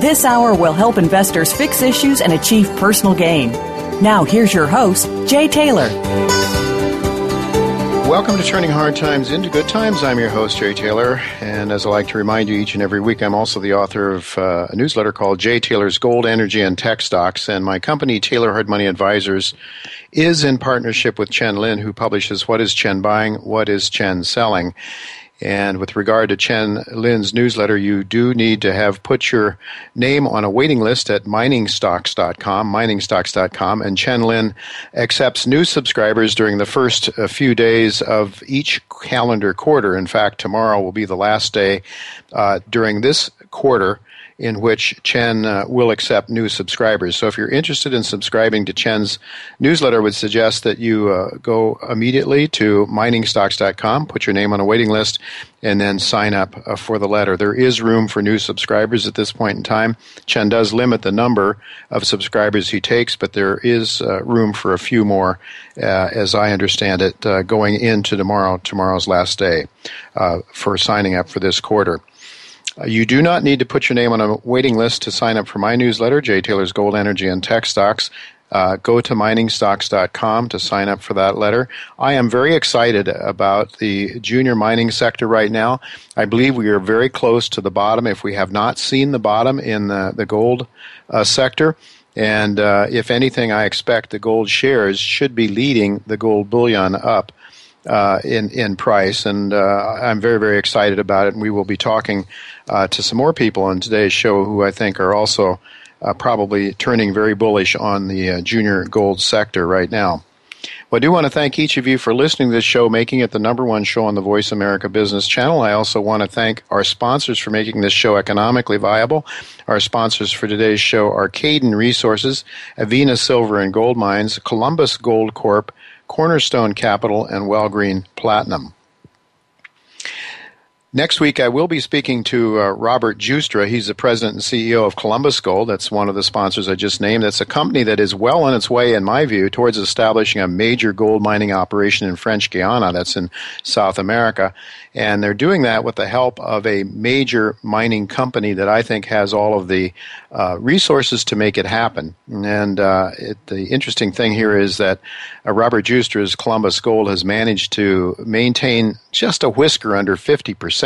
This hour will help investors fix issues and achieve personal gain. Now, here's your host, Jay Taylor. Welcome to Turning Hard Times into Good Times. I'm your host, Jay Taylor. And as I like to remind you each and every week, I'm also the author of uh, a newsletter called Jay Taylor's Gold, Energy, and Tech Stocks. And my company, Taylor Hard Money Advisors, is in partnership with Chen Lin, who publishes What is Chen Buying? What is Chen Selling? And with regard to Chen Lin's newsletter, you do need to have put your name on a waiting list at miningstocks.com, miningstocks.com. And Chen Lin accepts new subscribers during the first uh, few days of each calendar quarter. In fact, tomorrow will be the last day uh, during this quarter in which Chen uh, will accept new subscribers. So if you're interested in subscribing to Chen's newsletter, I would suggest that you uh, go immediately to miningstocks.com, put your name on a waiting list, and then sign up uh, for the letter. There is room for new subscribers at this point in time. Chen does limit the number of subscribers he takes, but there is uh, room for a few more, uh, as I understand it, uh, going into tomorrow, tomorrow's last day for signing up for this quarter. Uh, you do not need to put your name on a waiting list to sign up for my newsletter, Jay Taylor's Gold, Energy, and Tech Stocks. Uh, go to miningstocks.com to sign up for that letter. I am very excited about the junior mining sector right now. I believe we are very close to the bottom, if we have not seen the bottom in the, the gold uh, sector. And uh, if anything, I expect the gold shares should be leading the gold bullion up uh, in in price, and uh, I'm very very excited about it. And we will be talking uh, to some more people on today's show who I think are also uh, probably turning very bullish on the uh, junior gold sector right now. Well, I do want to thank each of you for listening to this show, making it the number one show on the Voice America Business Channel. I also want to thank our sponsors for making this show economically viable. Our sponsors for today's show are Cayden Resources, Avino Silver and Gold Mines, Columbus Gold Corp, Cornerstone Capital, and Wellgreen Platinum. Next week, I will be speaking to uh, Robert Giustra. He's the president and CEO of Columbus Gold. That's one of the sponsors I just named. That's a company that is well on its way, in my view, towards establishing a major gold mining operation in French Guiana. That's in South America. And they're doing that with the help of a major mining company that I think has all of the uh, resources to make it happen. And uh, it, the interesting thing here is that uh, Robert Giustra's Columbus Gold has managed to maintain just a whisker under 50%,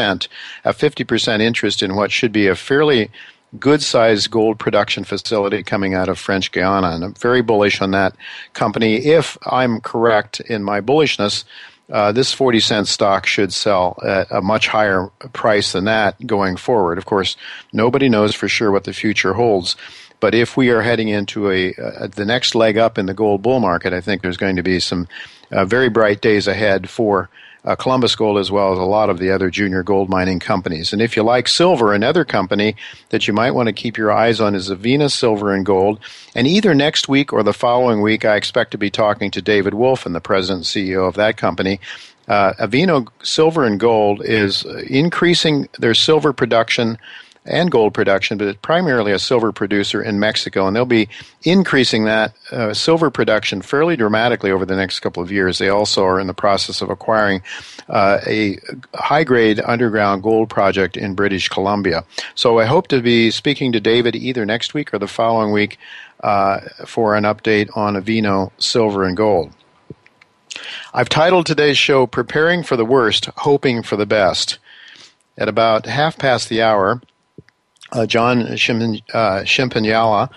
a 50% interest in what should be a fairly good sized gold production facility coming out of French Guiana. And I'm very bullish on that company. If I'm correct in my bullishness, uh, this 40 cent stock should sell at a much higher price than that going forward. Of course, nobody knows for sure what the future holds. But if we are heading into a, uh, the next leg up in the gold bull market, I think there's going to be some uh, very bright days ahead for uh, Columbus Gold as well as a lot of the other junior gold mining companies. And if you like silver, another company that you might want to keep your eyes on is Avino Silver and Gold. And either next week or the following week, I expect to be talking to David Wolfin the president and CEO of that company. Uh, Avino Silver and Gold is increasing their silver production and gold production, but primarily a silver producer in Mexico, and they'll be increasing that uh, silver production fairly dramatically over the next couple of years. They also are in the process of acquiring uh, a high grade underground gold project in British Columbia. So I hope to be speaking to David either next week or the following week uh, for an update on Avino Silver and Gold. I've titled today's show Preparing for the Worst, Hoping for the Best. At about half past the hour, uh, John Shimpan, uh,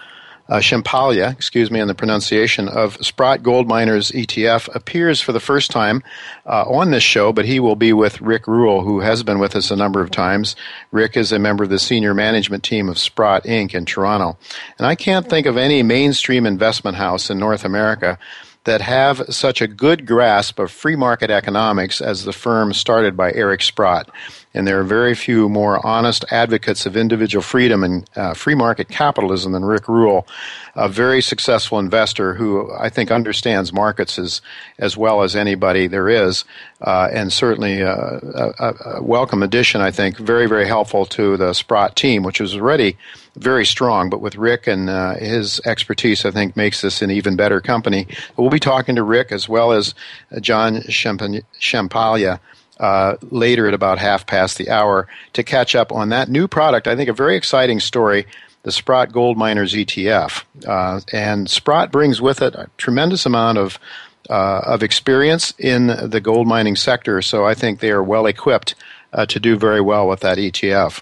uh, Ciampaglia, excuse me, on the pronunciation of Sprott Gold Miners ETF appears for the first time uh, on this show, but he will be with Rick Rule, who has been with us a number of times. Rick is a member of the senior management team of Sprott Inc. in Toronto. And I can't think of any mainstream investment house in North America that have such a good grasp of free market economics as the firm started by Eric Sprott and there are very few more honest advocates of individual freedom and uh, free market capitalism than Rick Rule, a very successful investor who I think understands markets as, as well as anybody there is, uh, and certainly uh, a, a, welcome addition, I think, very, very helpful to the Sprott team, which was already very strong, but with Rick and uh, his expertise, I think makes this an even better company. We'll be talking to Rick as well as John Shempalia uh, later at about half past the hour to catch up on that new product. I think a very exciting story, the Sprott Gold Miners ETF. Uh, and Sprott brings with it a tremendous amount of uh, of experience in the gold mining sector, so I think they are well equipped uh, to do very well with that ETF.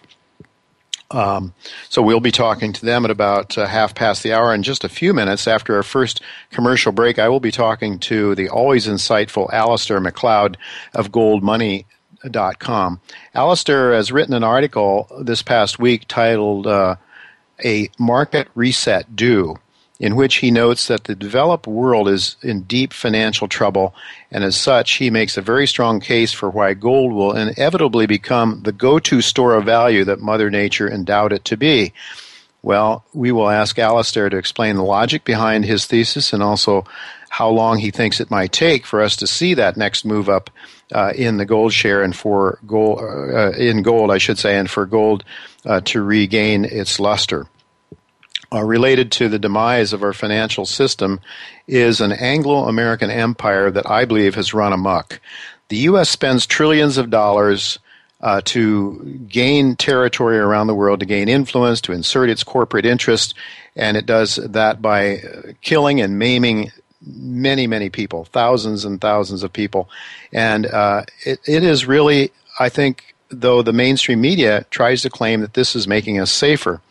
Um, so we'll be talking to them at about uh, half past the hour in just a few minutes after our first commercial break. I will be talking to the always insightful Alasdair Macleod of GoldMoney.com. Alasdair has written an article this past week titled uh, "A Market Reset Due." In which he notes that the developed world is in deep financial trouble, and as such, he makes a very strong case for why gold will inevitably become the go to store of value that Mother Nature endowed it to be. Well, we will ask Alasdair to explain the logic behind his thesis and also how long he thinks it might take for us to see that next move up uh, in the gold share and for gold uh, in gold, I should say, and for gold uh, to regain its luster uh, related to the demise of our financial system is an Anglo American empire that I believe has run amok. The U.S. spends trillions of dollars uh, to gain territory around the world, to gain influence, to insert its corporate interest, and it does that by killing and maiming many, many people, thousands and thousands of people. And uh, it, it is really, I think, though the mainstream media tries to claim that this is making us safer.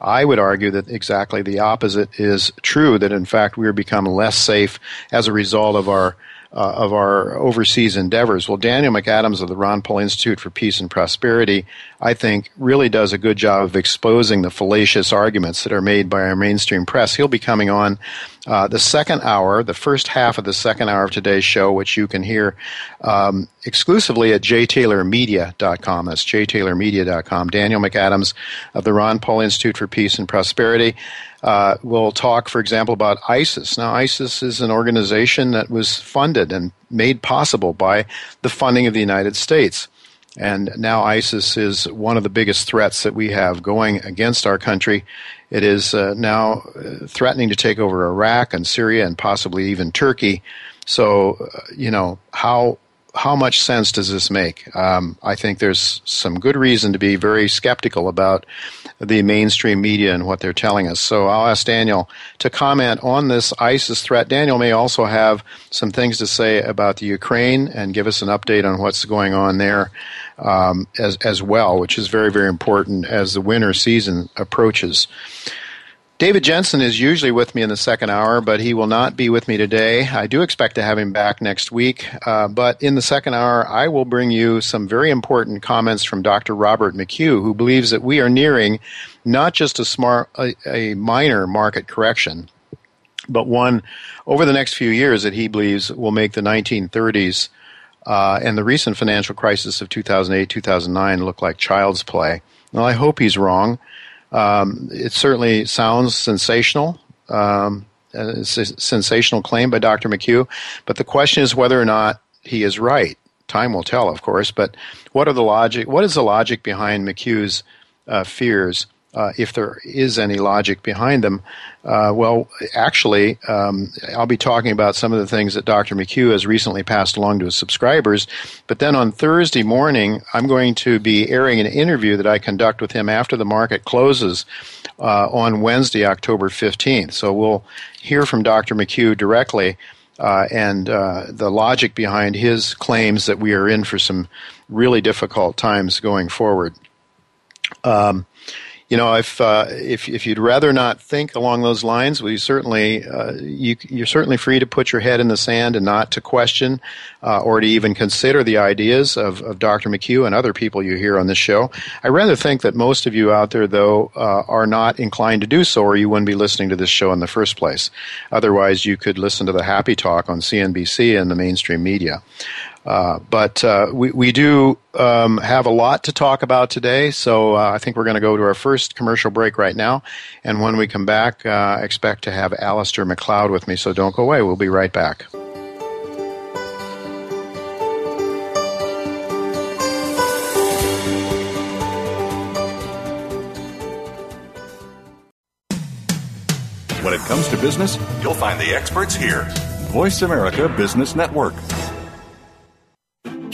I would argue that exactly the opposite is true, that in fact we are becoming less safe as a result of our uh, of our overseas endeavors. Well, Daniel McAdams of the Ron Paul Institute for Peace and Prosperity, I think, really does a good job of exposing the fallacious arguments that are made by our mainstream press. He'll be coming on uh, the second hour, the first half of the second hour of today's show, which you can hear um, exclusively at jtaylormedia.com. That's jtaylormedia.com. Daniel McAdams of the Ron Paul Institute for Peace and Prosperity. Uh, we'll talk, for example, about ISIS. Now, ISIS is an organization that was funded and made possible by the funding of the United States. And now ISIS is one of the biggest threats that we have going against our country. It is uh, now uh, threatening to take over Iraq and Syria and possibly even Turkey. So, uh, you know, how how much sense does this make? Um, I think there's some good reason to be very skeptical about the mainstream media and what they're telling us. So I'll ask Daniel to comment on this ISIS threat. Daniel may also have some things to say about the Ukraine and give us an update on what's going on there um, as, as well, which is very, very important as the winter season approaches. David Jensen is usually with me in the second hour, but he will not be with me today. I do expect to have him back next week. Uh, but in the second hour, I will bring you some very important comments from Dr. Robert McHugh, who believes that we are nearing not just a smart, a, a minor market correction, but one over the next few years that he believes will make the 1930s uh, and the recent financial crisis of 2008 2009 looked like child's play. Well, I hope he's wrong. Um, it certainly sounds sensational. Um, a sensational claim by Dr. McHugh, but the question is whether or not he is right. Time will tell, of course. But what are the logic? What is the logic behind McHugh's uh, fears? Uh, if there is any logic behind them. Uh, well, actually, um, I'll be talking about some of the things that Dr. McHugh has recently passed along to his subscribers. But then on Thursday morning, I'm going to be airing an interview that I conduct with him after the market closes uh, on Wednesday, October 15th. So we'll hear from Dr. McHugh directly. Uh, and uh, the logic behind his claims that we are in for some really difficult times going forward. Um, you know, if uh, if if you'd rather not think along those lines, we certainly uh, you you're certainly free to put your head in the sand and not to question uh, or to even consider the ideas of, of Dr. McHugh and other people you hear on this show. I rather think that most of you out there, though, uh, are not inclined to do so, or you wouldn't be listening to this show in the first place. Otherwise, you could listen to the Happy Talk on CNBC and the mainstream media. Uh, but uh, we, we do um, have a lot to talk about today, so uh, I think we're going to go to our first commercial break right now. And when we come back, uh, expect to have Alasdair Macleod with me, so don't go away. We'll be right back. When it comes to business, you'll find the experts here. Voice America Business Network.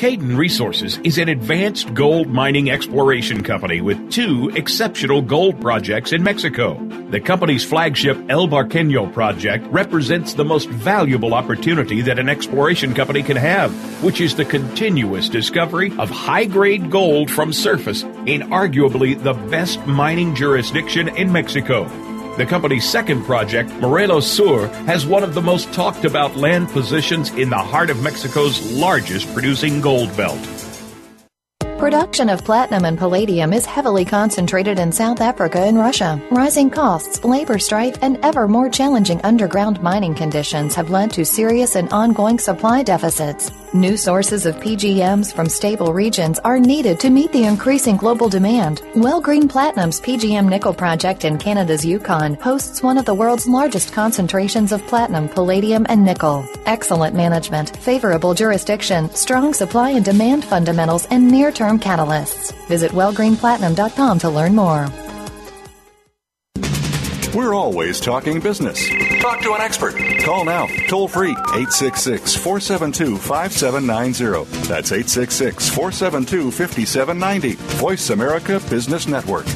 Cayden Resources is an advanced gold mining exploration company with two exceptional gold projects in Mexico. The company's flagship El Barqueño project represents the most valuable opportunity that an exploration company can have, which is the continuous discovery of high grade gold from surface in arguably the best mining jurisdiction in Mexico. The company's second project, Morelos Sur, has one of the most talked about land positions in the heart of Mexico's largest producing gold belt. Production of platinum and palladium is heavily concentrated in South Africa and Russia. Rising costs, labor strife, and ever more challenging underground mining conditions have led to serious and ongoing supply deficits. New sources of PGMs from stable regions are needed to meet the increasing global demand. Wellgreen Platinum's PGM nickel project in Canada's Yukon hosts one of the world's largest concentrations of platinum, palladium, and nickel. Excellent management, favorable jurisdiction, strong supply and demand fundamentals, and near term catalysts. Visit wellgreenplatinum.com to learn more. We're always talking business. Talk to an expert. Call now, toll free, 866 472 5790. That's 866 472 5790. Voice America Business Network.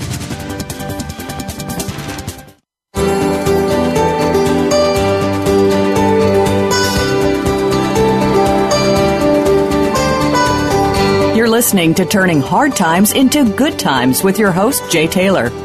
You're listening to Turning Hard Times into Good Times with your host, Jay Taylor.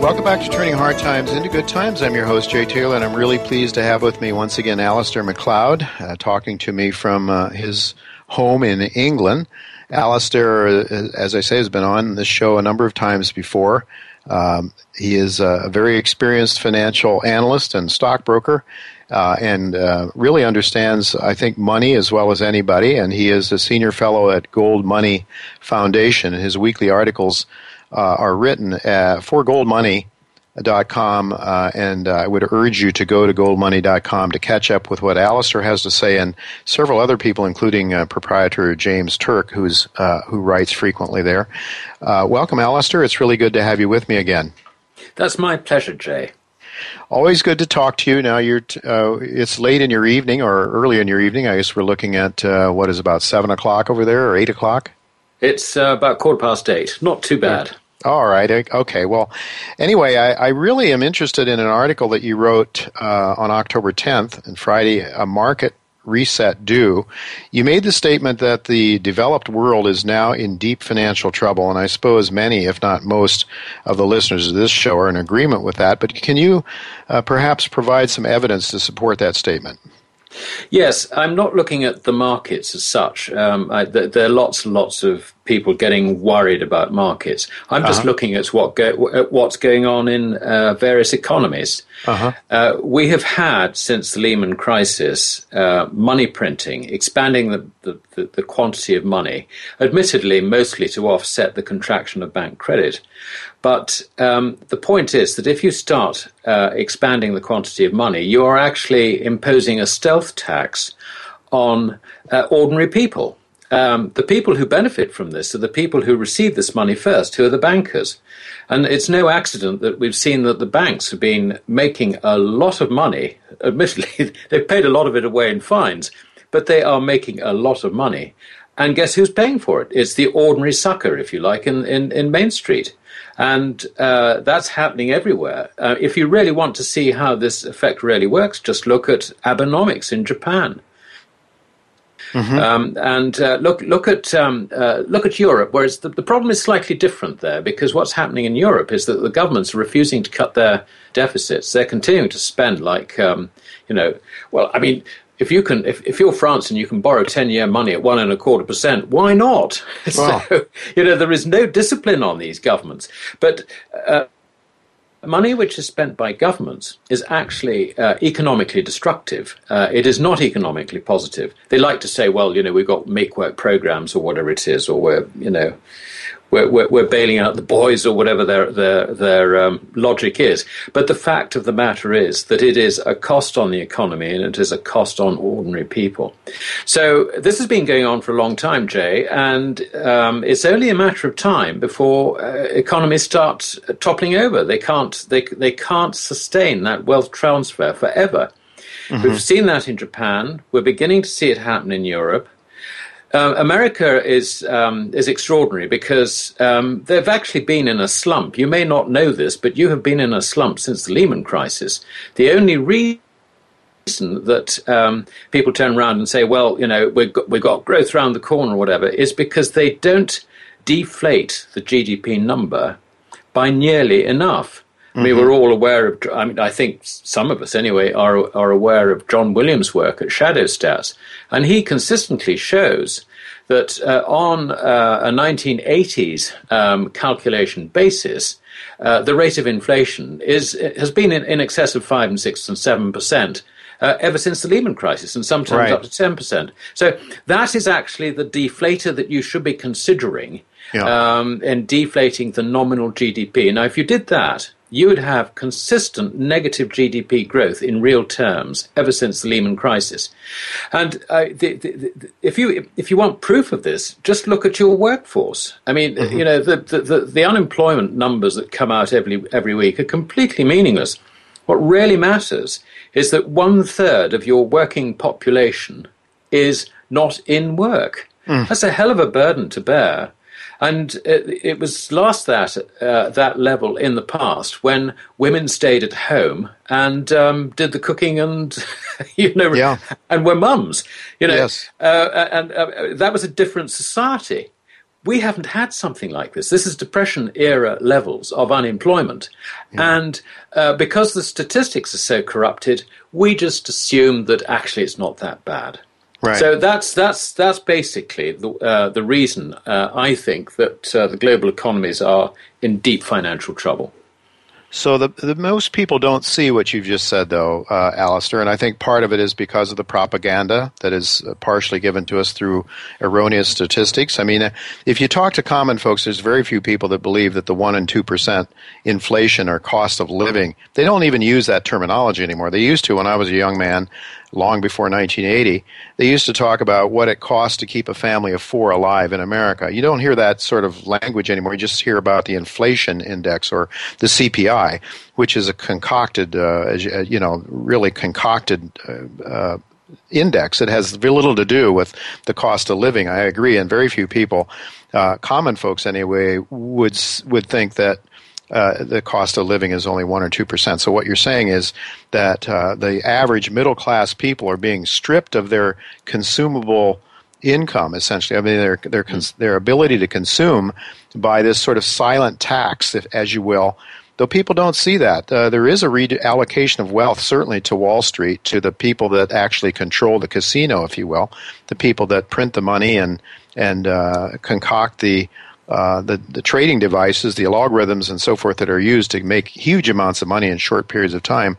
Welcome back to Turning Hard Times into Good Times. I'm your host, Jay Taylor, and I'm really pleased to have with me once again Alasdair Macleod uh, talking to me from uh, his home in England. Alasdair, uh, as I say, has been on this show a number of times before. Um, he is a very experienced financial analyst and stockbroker. Uh, and uh, really understands, I think, money as well as anybody. And he is a senior fellow at Gold Money Foundation. And his weekly articles are written at, for goldmoney.com, uh, and uh, I would urge you to go to goldmoney.com to catch up with what Alasdair has to say and several other people, including uh, proprietor James Turk, who's, uh, who writes frequently there. Uh, welcome, Alasdair. It's really good to have you with me again. That's my pleasure, Jay. Always good to talk to you. Now you're t- uh, it's late in your evening or early in your evening. I guess we're looking at uh, what is about seven o'clock over there or eight o'clock. It's uh, about quarter past eight. Not too bad. All right. Okay. Well, anyway, I, I, really am interested in an article that you wrote uh, on October 10th and Friday, a market reset due. You made the statement that the developed world is now in deep financial trouble, and I suppose many, if not most, of the listeners of this show are in agreement with that. But can you uh, perhaps provide some evidence to support that statement? Yes, I'm not looking at the markets as such. Um, I, th- there are lots and lots of people getting worried about markets. I'm just uh-huh. looking at what go- at what's going on in uh, various economies. Uh-huh. Uh, we have had since the Lehman crisis uh, money printing, expanding the, the, the, quantity of money, admittedly mostly to offset the contraction of bank credit. But um, the point is that if you start uh, expanding the quantity of money, you are actually imposing a stealth tax on uh, ordinary people. Um, the people who benefit from this are the people who receive this money first, who are the bankers. And it's no accident that we've seen that the banks have been making a lot of money. Admittedly, they've paid a lot of it away in fines, but they are making a lot of money. And guess who's paying for it? It's the ordinary sucker, if you like, in, in, in Main Street. And uh, that's happening everywhere. Uh, if you really want to see how this effect really works, just look at Abenomics in Japan. Mm-hmm. Um, and uh, look look at um, uh, look at Europe, whereas the, the problem is slightly different there because what's happening in Europe is that the governments are refusing to cut their deficits; they're continuing to spend like um, you know. Well, I mean, if you can, if, if you're France and you can borrow ten-year money at one and a quarter percent, why not? Wow. So you know there is no discipline on these governments, but. Uh, money which is spent by governments is actually uh, economically destructive. Uh, it is not economically positive. They like to say, well, you know, we've got make work programs or whatever it is, or we're, you know, we're, we're, we're, bailing out the boys or whatever their their their um, logic is. But the fact of the matter is that it is a cost on the economy and it is a cost on ordinary people. So this has been going on for a long time, Jay, and um, it's only a matter of time before uh, economies start toppling over. They can't they they can't sustain that wealth transfer forever. Mm-hmm. We've seen that in Japan. We're beginning to see it happen in Europe. Uh, America is um, is extraordinary because um, they've actually been in a slump. You may not know this, but you have been in a slump since the Lehman crisis. The only reason that um, people turn around and say, "Well, you know, we've got, we've got growth around the corner," or whatever, is because they don't deflate the GDP number by nearly enough. I mean, mm-hmm. we're all aware of. I mean, I think some of us, anyway, are are aware of John Williams' work at Shadow Stats, and he consistently shows that uh, on uh, a 1980s um, calculation basis, uh, the rate of inflation is has been in, in, excess of five and six and seven percent. Uh, ever since the Lehman crisis, and sometimes right. up to 10%. So that is actually the deflator that you should be considering yeah. um, in deflating the nominal GDP. Now, if you did that, you would have consistent negative GDP growth in real terms ever since the Lehman crisis. And uh, the, the, the, if you if you want proof of this, just look at your workforce. I mean, mm-hmm. you know, the, the unemployment numbers that come out every every week are completely meaningless. What really matters is that one third of your working population is not in work. Mm. That's a hell of a burden to bear. And it, it was last that uh, that level in the past when women stayed at home and um, did the cooking and you know yeah. and were mums. You know, yes. uh, and uh, that was a different society. We haven't had something like this. This is depression era levels of unemployment, yeah. and uh, because the statistics are so corrupted, we just assume that actually it's not that bad. Right. So that's that's that's basically the uh, the reason uh, I think that uh, the global economies are in deep financial trouble. So the, the most people don't see what you've just said, though, uh, Alasdair, and I think part of it is because of the propaganda that is uh, partially given to us through erroneous statistics. I mean, if you talk to common folks, there's very few people that believe that the one and two percent inflation or cost of living. They don't even use that terminology anymore. They used to when I was a young man long before 1980, they used to talk about what it costs to keep a family of four alive in America. You don't hear that sort of language anymore. You just hear about the inflation index or the CPI, which is a concocted, uh, you know, really concocted. Uh, uh, index. It has very little to do with the cost of living. I agree, and very few people, uh, common folks anyway, would would think that uh, the cost of living is only one or two percent. So what you're saying is that uh, the average middle class people are being stripped of their consumable income, essentially. I mean, their their their ability to consume by this sort of silent tax, if, as you will. Though people don't see that, uh, there is a reallocation of wealth, certainly to Wall Street, to the people that actually control the casino, if you will, the people that print the money and and uh, concoct the uh, the, the trading devices, the algorithms, and so forth that are used to make huge amounts of money in short periods of time.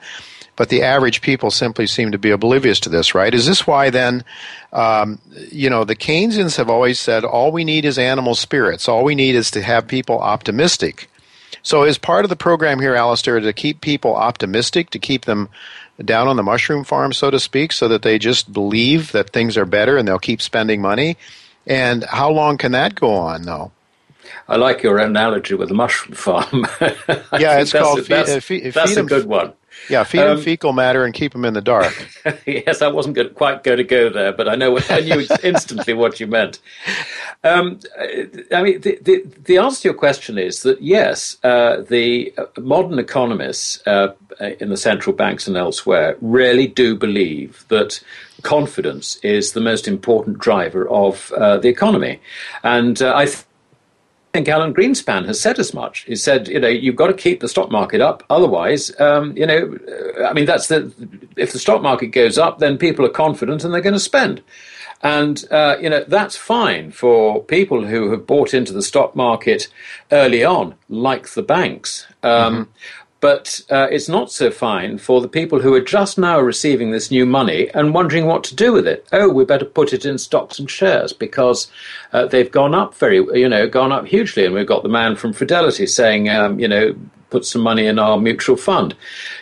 But the average people simply seem to be oblivious to this, right? Is this why then, um, you know, the Keynesians have always said all we need is animal spirits. All we need is to have people optimistic. So, is part of the program here, Alasdair, to keep people optimistic, to keep them down on the mushroom farm, so to speak, so that they just believe that things are better and they'll keep spending money? And how long can that go on, though? I like your analogy with the mushroom farm. yeah, it's called a, that's, uh, feed, that's a good one. Yeah, feed um, them fecal matter and keep them in the dark. yes, I wasn't good, quite going to go there, but I know I knew instantly what you meant. Um, I mean, the, the, the, answer to your question is that yes, uh, the modern economists uh, in the central banks and elsewhere really do believe that confidence is the most important driver of uh, the economy, and uh, I. Th- I think Alan Greenspan has said as much. He said, you know, you've got to keep the stock market up. Otherwise, um, you know, uh, I mean, that's the, if the stock market goes up, then people are confident and they're going to spend. And, uh, you know, that's fine for people who have bought into the stock market early on, like the banks. Um, mm-hmm. But uh, it's not so fine for the people who are just now receiving this new money and wondering what to do with it. Oh, we better put it in stocks and shares because uh, they've gone up very, you know, gone up hugely. And we've got the man from Fidelity saying, um, you know, put some money in our mutual fund.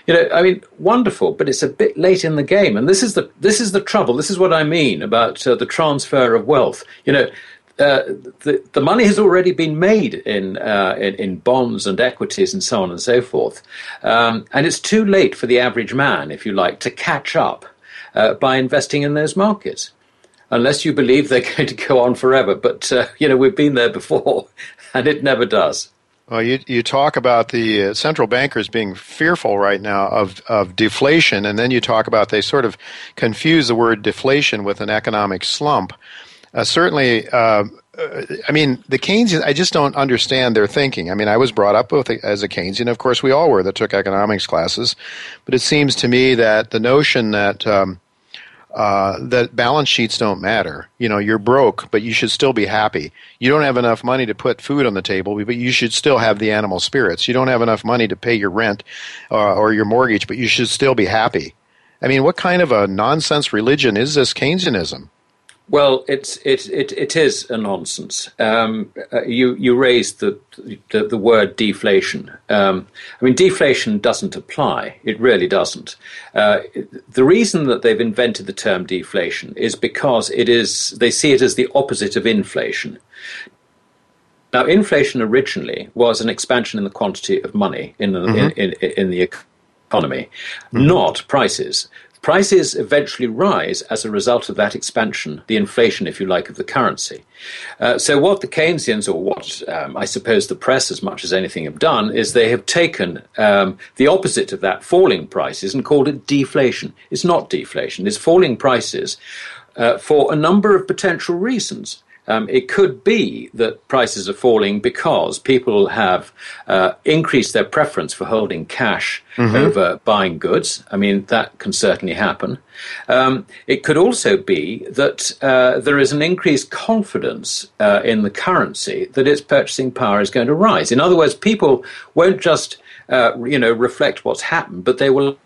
You know, I mean, wonderful, but it's a bit late in the game. And this is the this is the trouble. This is what I mean about uh, the transfer of wealth. You know, uh, the, the money has already been made in, uh, in, in bonds and equities and so on and so forth, um, and it's too late for the average man, if you like, to catch up uh, by investing in those markets, unless you believe they're going to go on forever. But uh, you know we've been there before, and it never does. Well, you you talk about the uh, central bankers being fearful right now of of deflation, and then you talk about they sort of confuse the word deflation with an economic slump. Uh, certainly, uh, I mean, the Keynesians, I just don't understand their thinking. I mean, I was brought up with, as a Keynesian. Of course, we all were that took economics classes. But it seems to me that the notion that um, uh, that balance sheets don't matter. You know, you're broke, but you should still be happy. You don't have enough money to put food on the table, but you should still have the animal spirits. You don't have enough money to pay your rent uh, or your mortgage, but you should still be happy. I mean, what kind of a nonsense religion is this Keynesianism? Well, it's it it, it is a nonsense. Um, uh, you you raised the, the, the word deflation. Um, I mean, deflation doesn't apply. It really doesn't. Uh, the reason that they've invented the term deflation is because it is they see it as the opposite of inflation. Now, inflation originally was an expansion in the quantity of money in the, mm-hmm. in, in, in, the economy, mm-hmm. not prices. Prices eventually rise as a result of that expansion, the inflation, if you like, of the currency. Uh, so, what the Keynesians, or what um, I suppose the press, as much as anything, have done is they have taken um, the opposite of that, falling prices, and called it deflation. It's not deflation, it's falling prices uh, for a number of potential reasons. Um, it could be that prices are falling because people have uh, increased their preference for holding cash mm-hmm. over buying goods. I mean, that can certainly happen. Um, it could also be that uh, there is an increased confidence uh, in the currency that its purchasing power is going to rise. In other words, people won't just uh, you know reflect what's happened, but they will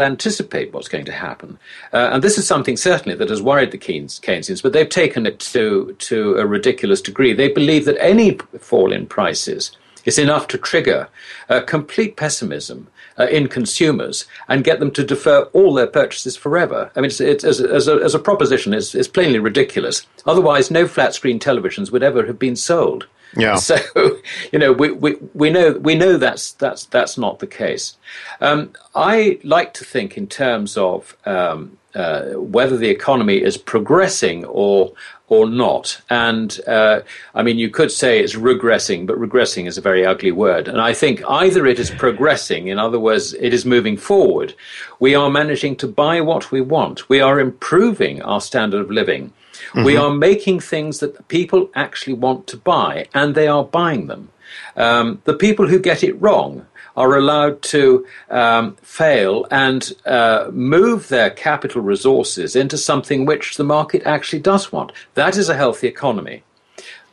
anticipate what's going to happen. Uh, and this is something certainly that has worried the Keynes, Keynesians, but they've taken it to, to a ridiculous degree. They believe that any fall in prices is enough to trigger uh, complete pessimism uh, in consumers and get them to defer all their purchases forever. I mean, it's, it's, as, as, a, as a proposition, it's, it's plainly ridiculous. Otherwise, no flat screen televisions would ever have been sold. Yeah. So, you know, we, we, we know we know that's that's that's not the case. Um, I like to think in terms of um, uh, whether the economy is progressing or or not. And uh, I mean, you could say it's regressing, but regressing is a very ugly word. And I think either it is progressing, in other words, it is moving forward. We are managing to buy what we want. We are improving our standard of living. Mm-hmm. We are making things that people actually want to buy, and they are buying them. Um, the people who get it wrong are allowed to um, fail and uh, move their capital resources into something which the market actually does want. That is a healthy economy.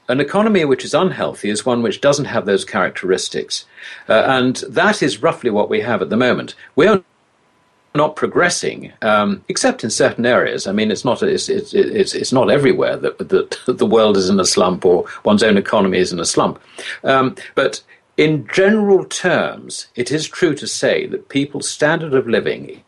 An economy which is unhealthy is one which doesn't have those characteristics. Uh, and that is roughly what we have at the moment. We are not progressing, um, except in certain areas. I mean, it's not it's it's it's, it's not everywhere that, that the world is in a slump or one's own economy is in a slump. Um, but in general terms, it is true to say that people's standard of living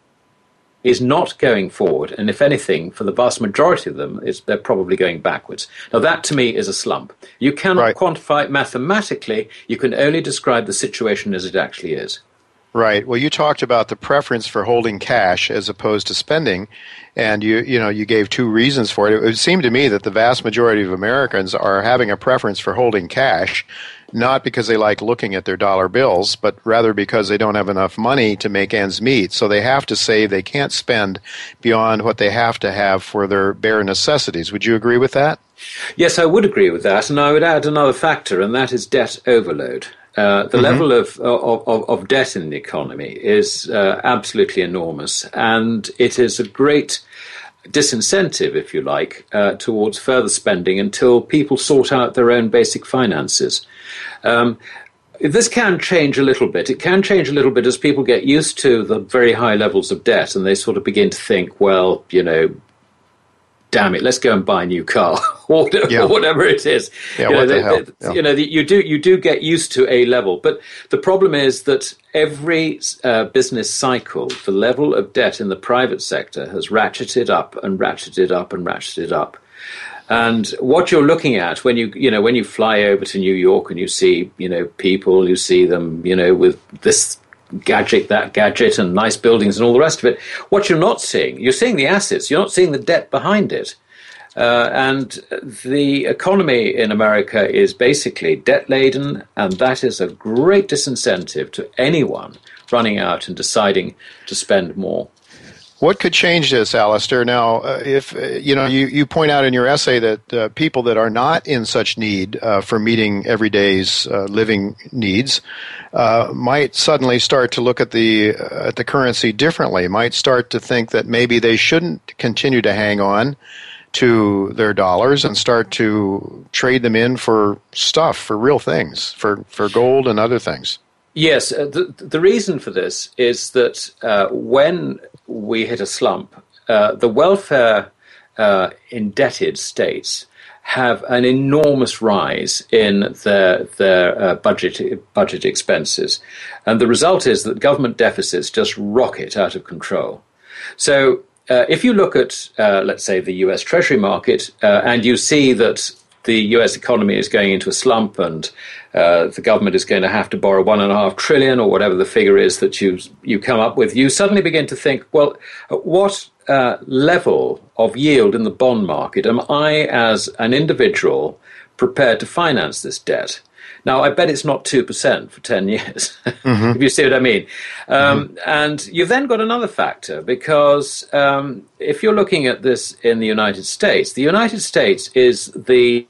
is not going forward, and if anything, for the vast majority of them, they're probably going backwards. Now, that to me is a slump. You cannot right. quantify it mathematically, you can only describe the situation as it actually is. Right. Well, you talked about the preference for holding cash as opposed to spending, and you you know you gave two reasons for it. It would seem to me that the vast majority of Americans are having a preference for holding cash, not because they like looking at their dollar bills, but rather because they don't have enough money to make ends meet. So they have to save. They can't spend beyond what they have to have for their bare necessities. Would you agree with that? Yes, I would agree with that, and I would add another factor, and that is debt overload. Uh, the mm-hmm. level of, of, of, debt in the economy is uh, absolutely enormous, and it is a great disincentive, if you like, uh, towards further spending until people sort out their own basic finances. Um, this can change a little bit. It can change a little bit as people get used to the very high levels of debt and they sort of begin to think, well, you know, damn it, let's go and buy a new car or whatever, yeah. whatever it is. Yeah, you know, the, the? Yeah. You know, you do you do get used to a level, but the problem is that every uh, business cycle, the level of debt in the private sector has ratcheted up and ratcheted up and ratcheted up. And what you're looking at when you you know when you fly over to New York and you see you know people, you see them you know with this gadget, that gadget, and nice buildings and all the rest of it. What you're not seeing, you're seeing the assets, you're not seeing the debt behind it. Uh, and the economy in America is basically debt laden, and that is a great disincentive to anyone running out and deciding to spend more. What could change this, Alasdair? Now, uh, if uh, you know, you, you point out in your essay that uh, people that are not in such need uh, for meeting everyday's uh, living needs might suddenly start to look at the at the currency differently. Might start to think that maybe they shouldn't continue to hang on to their dollars and start to trade them in for stuff, for real things, for for gold and other things. Yes, the, the reason for this is that when we hit a slump, uh, the welfare uh, indebted states have an enormous rise in their their uh, budget budget expenses, and the result is that government deficits just rocket out of control. So. Uh, if you look at, let's say, the U.S. Treasury market, and you see that the US economy is going into a slump and uh, the government is going to have to borrow one and a half trillion or whatever the figure is that you you come up with, you suddenly begin to think, well, at what uh, level of yield in the bond market am I, as an individual, prepared to finance this debt? Now, I bet it's not 2% for 10 years, mm-hmm. if you see what I mean. Um, mm-hmm. And you've then got another factor because um, if you're looking at this in the United States, the United States is the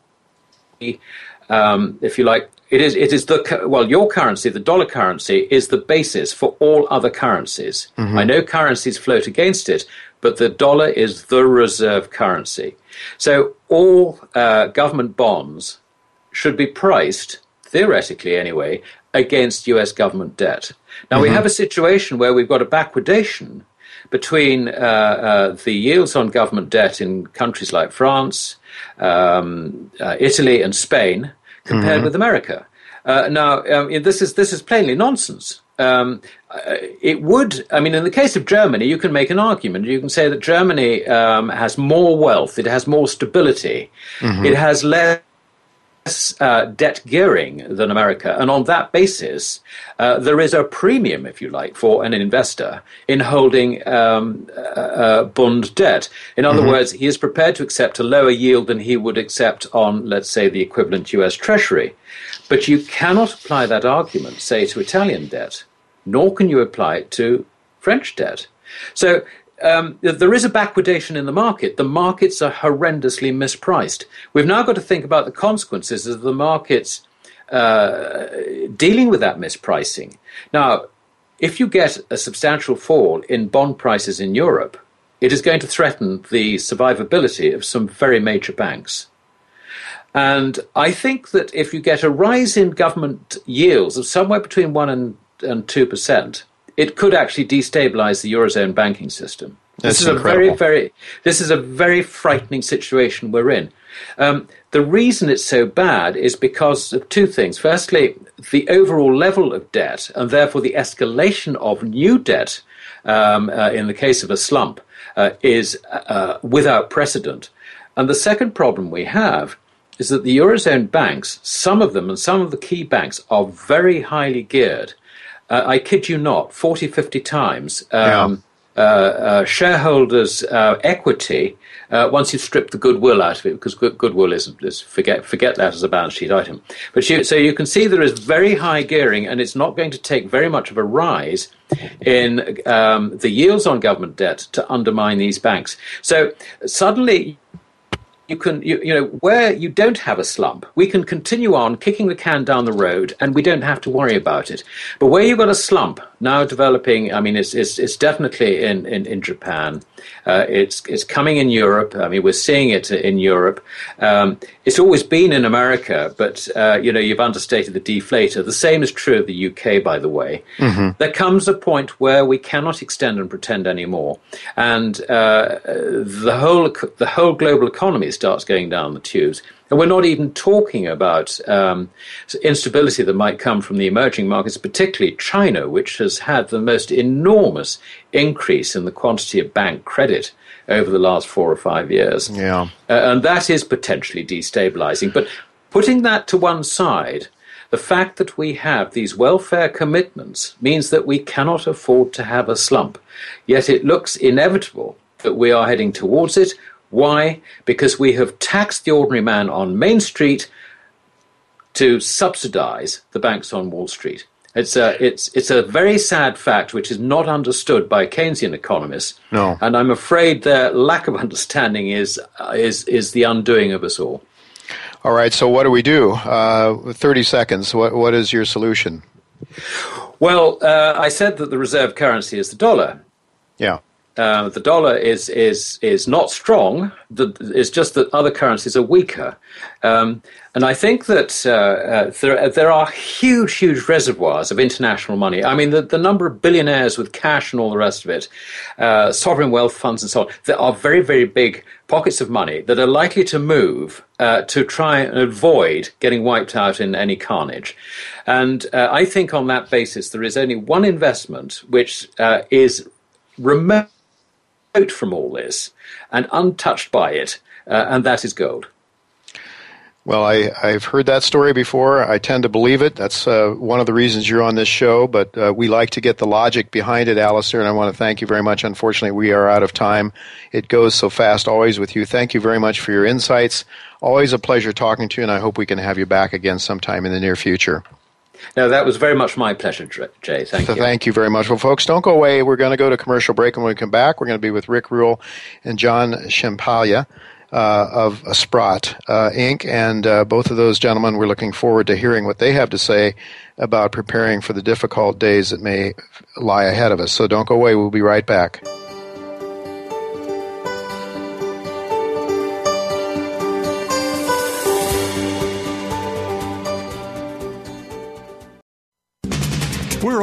um, if you like, it is it is the well your currency, the dollar currency, is the basis for all other currencies. Mm-hmm. I know currencies float against it, but the dollar is the reserve currency. So all uh, government bonds should be priced theoretically anyway against U.S. government debt. Now mm-hmm. we have a situation where we've got a backwardation between uh, uh, the yields on government debt in countries like France, um, uh, Italy, and Spain compared mm-hmm. with America. Uh, now, um, this is this is plainly nonsense. Um, uh, it would, I mean, in the case of Germany, you can make an argument. You can say that Germany um, has more wealth, it has more stability, mm-hmm. it has less uh, debt gearing than America. And on that basis, uh, there is a premium, if you like, for an investor in holding um, uh, uh bond debt. In other mm-hmm. words, he is prepared to accept a lower yield than he would accept on, let's say, the equivalent US Treasury. But you cannot apply that argument, say, to Italian debt, nor can you apply it to French debt. So um, there is a backwardation in the market. The markets are horrendously mispriced. We've now got to think about the consequences of the markets uh, dealing with that mispricing. Now, if you get a substantial fall in bond prices in Europe, it is going to threaten the survivability of some very major banks. And I think that if you get a rise in government yields of somewhere between 1 and, and 2%, it could actually destabilize the eurozone banking system. That's this is incredible. a very, very, this is a very frightening situation we're in. Um, the reason it's so bad is because of two things. Firstly, the overall level of debt, and therefore the escalation of new debt um, uh, in the case of a slump uh, is uh, without precedent. And the second problem we have is that the Eurozone banks, some of them and some of the key banks, are very highly geared. Uh, I kid you not, 40, 50 times. Um, uh, uh, shareholders' uh, equity uh, once you strip the goodwill out of it, because good, goodwill is, is, forget forget that as a balance sheet item. But you, so you can see there is very high gearing, and it's not going to take very much of a rise in um, the yields on government debt to undermine these banks. So suddenly you can you, you know where you don't have a slump we can continue on kicking the can down the road and we don't have to worry about it. But where you've got a slump now developing i mean it's it's, it's definitely in, in, in japan uh, it's it's coming in Europe. I mean, we're seeing it in Europe. Um, it's always been in America, but uh, you know, you've understated the deflator. The same is true of the UK, by the way. Mm-hmm. There comes a point where we cannot extend and pretend anymore, and uh, the whole the whole global economy starts going down the tubes. And we're not even talking about um, instability that might come from the emerging markets, particularly China, which has had the most enormous increase in the quantity of bank credit over the last four or five years. Yeah. Uh, and that is potentially destabilizing. But putting that to one side, the fact that we have these welfare commitments means that we cannot afford to have a slump. Yet it looks inevitable that we are heading towards it. Why? Because we have taxed the ordinary man on Main Street to subsidize the banks on Wall Street. It's a, it's, it's a very sad fact which is not understood by Keynesian economists. No. And I'm afraid their lack of understanding is, is, is the undoing of us all. All right, so what do we do? Uh, 30 seconds. What, what is your solution? Well, uh, I said that the reserve currency is the dollar. Yeah. Uh, the dollar is is is not strong. The, it's just that other currencies are weaker, um, and I think that uh, uh, there there are huge huge reservoirs of international money. I mean, the, the number of billionaires with cash and all the rest of it, uh, sovereign wealth funds and so on. There are very very big pockets of money that are likely to move uh, to try and avoid getting wiped out in any carnage. And I think on that basis, there is only one investment which is remote from all this and untouched by it, uh, and that is gold. Well, I, have heard that story before. I tend to believe it. That's uh, one of the reasons you're on this show, but uh, we like to get the logic behind it, Alasdair, and I want to thank you very much. Unfortunately, we are out of time. It goes so fast always with you. Thank you very much for your insights. Always a pleasure talking to you, and I hope we can have you back again sometime in the near future. No, that was very much my pleasure, Jay. Thank so you. Thank you very much. Well, folks, don't go away. We're going to go to commercial break, and when we come back, we're going to be with Rick Rule and John Ciampaglia. Uh, of uh, Sprott uh, Inc. And uh, both of those gentlemen, we're looking forward to hearing what they have to say about preparing for the difficult days that may lie ahead of us. So don't go away. We'll be right back.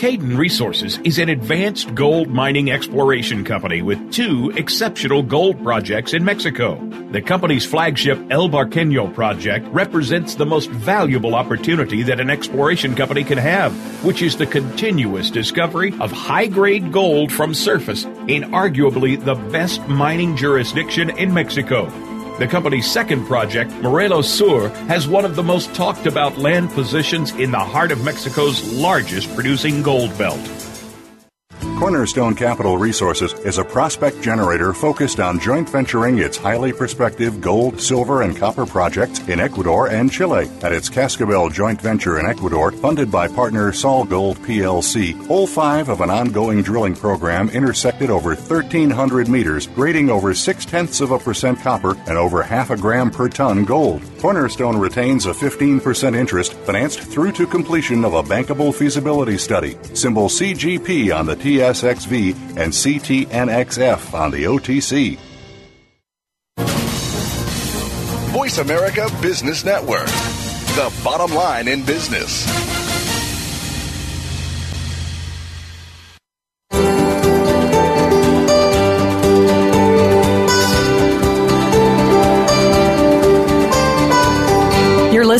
Cayden Resources is an advanced gold mining exploration company with two exceptional gold projects in Mexico. The company's flagship El Barqueño project represents the most valuable opportunity that an exploration company can have, which is the continuous discovery of high grade gold from surface in arguably the best mining jurisdiction in Mexico. The company's second project, Morelos Sur, has one of the most talked about land positions in the heart of Mexico's largest producing gold belt. Cornerstone Capital Resources is a prospect generator focused on joint venturing its highly prospective gold, silver, and copper projects in Ecuador and Chile. At its Cascabel joint venture in Ecuador, funded by partner SolGold PLC, hole 5 of an ongoing drilling program intersected over 1,300 meters, grading over 6 tenths of a percent copper and over half a gram per ton gold. Cornerstone retains a 15% interest financed through to completion of a bankable feasibility study. Symbol CGP on the TSXV and CTNXF on the OTC. Voice America Business Network, the bottom line in business.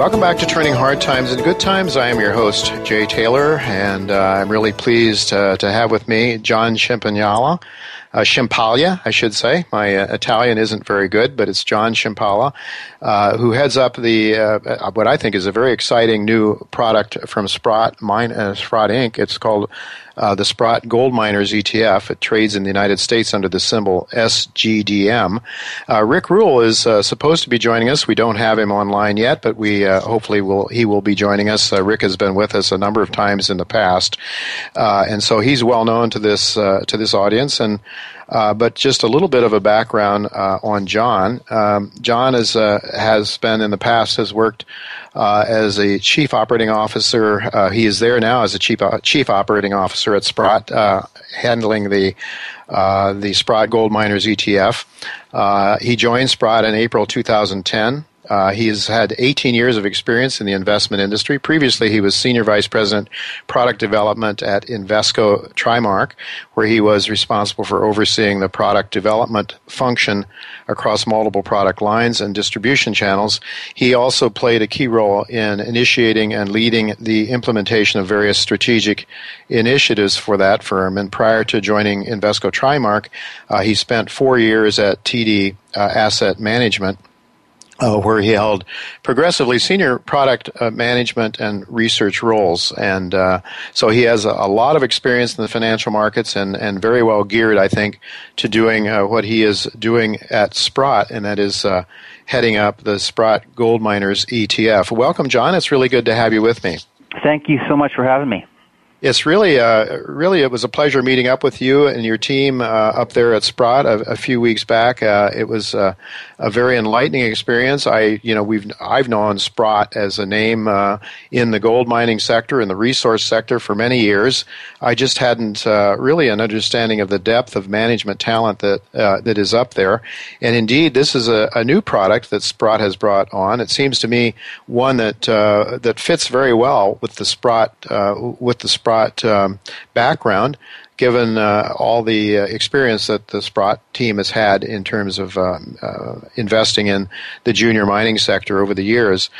Welcome back to Turning Hard Times into Good Times. I am your host, Jay Taylor, and uh, I'm really pleased uh, to have with me John Chimpagna, uh, I should say. My uh, Italian isn't very good, but it's John Ciampaglia, uh, who heads up the uh, what I think is a very exciting new product from Sprott Mine uh, Sprott Inc. It's called uh, the Sprott Gold Miners ETF. It trades in the United States under the symbol SGDM. Uh, Rick Rule is uh, supposed to be joining us. We don't have him online yet, but we uh, hopefully will. He will be joining us. Uh, Rick has been with us a number of times in the past, uh, and so he's well known to this to this audience and. Uh, but just a little bit of a background uh, on John. Um, John is, uh, has been in the past has worked uh, as a chief operating officer. Uh, he is there now as a chief chief operating officer at Sprott, handling the the Sprott Gold Miners ETF. he joined Sprott in April 2010. Uh, he has had 18 years of experience in the investment industry. Previously, he was Senior Vice President Product Development at Invesco Trimark, where he was responsible for overseeing the product development function across multiple product lines and distribution channels. He also played a key role in initiating and leading the implementation of various strategic initiatives for that firm. And prior to joining Invesco Trimark, uh, he spent four years at TD uh, Asset Management uh, where he held progressively senior product uh, management and research roles. And uh, so he has a, a, lot of experience in the financial markets and, and very well geared, I think, to doing uh, what he is doing at Sprott, and that is uh, heading up the Sprott Gold Miners ETF. Welcome, John. It's really good to have you with me. Thank you so much for having me. It's really, uh, really, it was a pleasure meeting up with you and your team uh, up there at Sprott a, a few weeks back. Uh, it was uh, a very enlightening experience. I, you know, we've I've known Sprott as a name uh, in the gold mining sector and the resource sector for many years. I just hadn't uh, really an understanding of the depth of management talent that that is up there. And indeed, this is a, a, new product that Sprott has brought on. It seems to me one that that fits very well with the Sprott with the Sprott Sprott um, background, given uh, all the uh, experience that the Sprott team has had in terms of um, uh, investing in the junior mining sector over the years.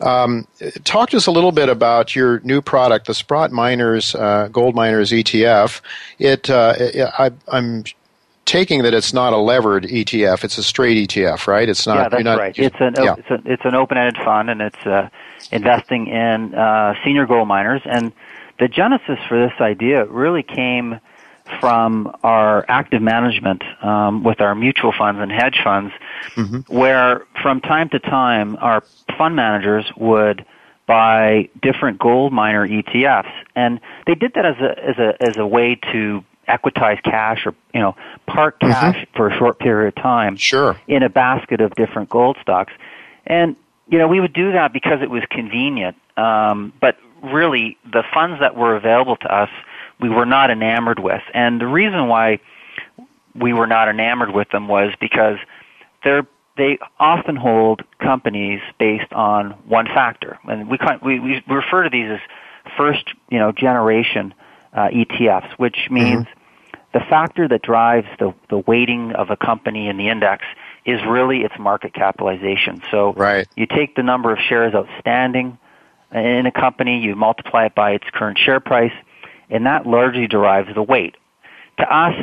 Um, talk to us a little bit about your new product, the Sprott Miners uh, Gold Miners ETF. It, uh, it I, I'm taking that it's not a levered ETF; it's a straight ETF, right? It's not. Yeah, that's not, right. It's an yeah. it's, a, it's an open-ended fund, and it's uh, investing in uh, senior gold miners. And the genesis for this idea really came from our active management um, with our mutual funds and hedge funds, mm-hmm. where from time to time our fund managers would buy different gold miner ETFs, and they did that as a as a as a way to equitize cash or you know park mm-hmm. cash mm-hmm. for a short period of time sure. in a basket of different gold stocks, and you know we would do that because it was convenient. Um, but really the funds that were available to us we were not enamored with. And the reason why we were not enamored with them was because they're they often hold companies based on one factor, and we we, we refer to these as first you know generation uh, ETFs, which means mm-hmm. the factor that drives the the weighting of a company in the index is really its market capitalization. So right. you take the number of shares outstanding in a company, you multiply it by its current share price, and that largely derives the weight. To us,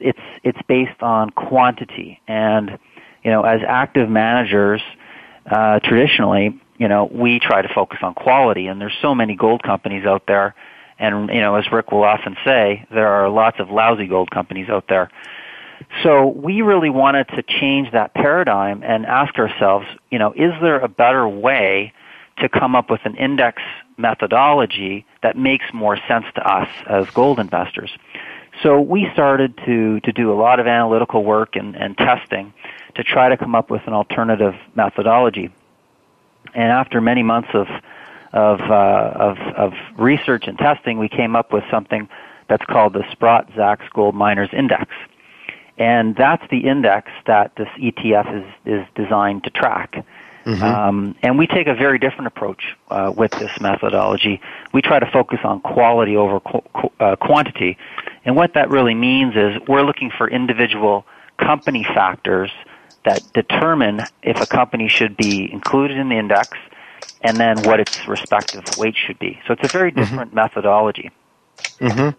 it's it's based on quantity, and you know, as active managers, uh, traditionally, you know, we try to focus on quality, and there's so many gold companies out there, and you know, as Rick will often say, there are lots of lousy gold companies out there. So we really wanted to change that paradigm and ask ourselves, you know, is there a better way to come up with an index methodology that makes more sense to us as gold investors. So we started to, to do a lot of analytical work and, and testing to try to come up with an alternative methodology. And after many months of of, uh, of of research and testing, we came up with something that's called the Sprott Zacks Gold Miners Index, and that's the index that this ETF is is designed to track. Mm-hmm. Um, and we take a very different approach uh, with this methodology. We try to focus on quality over qu- uh, quantity. And what that really means is we're looking for individual company factors that determine if a company should be included in the index and then what its respective weight should be. So it's a very mm-hmm. different mm-hmm. methodology. Mm-hmm.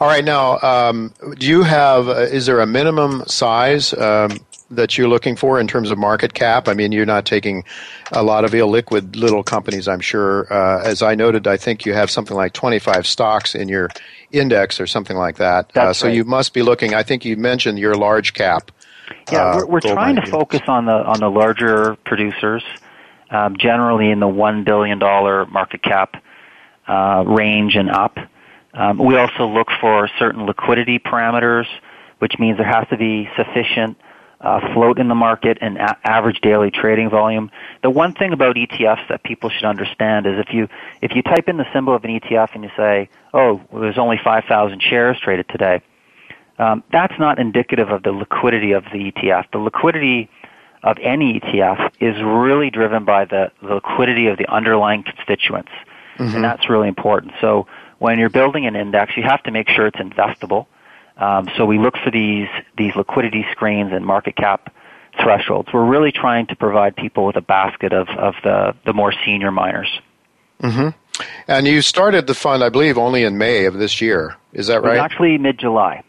All right, now, um, do you have, uh, is there a minimum size um, that you're looking for in terms of market cap? I mean, you're not taking a lot of illiquid little companies, I'm sure. Uh, as I noted, I think you have something like 25 stocks in your index or something like that. Uh, so right. you must be looking, I think you mentioned your large cap. Yeah, uh, we're, we're trying to focus on the, on the larger producers, um, generally in the $1 billion market cap uh, range and up. Um, we also look for certain liquidity parameters, which means there has to be sufficient uh, float in the market and a- average daily trading volume. The one thing about ETFs that people should understand is if you if you type in the symbol of an ETF and you say, "Oh, well, there's only 5,000 shares traded today," um, that's not indicative of the liquidity of the ETF. The liquidity of any ETF is really driven by the, the liquidity of the underlying constituents, mm-hmm. and that's really important. So when you're building an index, you have to make sure it's investable. Um, so we look for these these liquidity screens and market cap thresholds. We're really trying to provide people with a basket of, of the, the more senior miners. Mm-hmm. And you started the fund, I believe, only in May of this year. Is that right? actually mid July.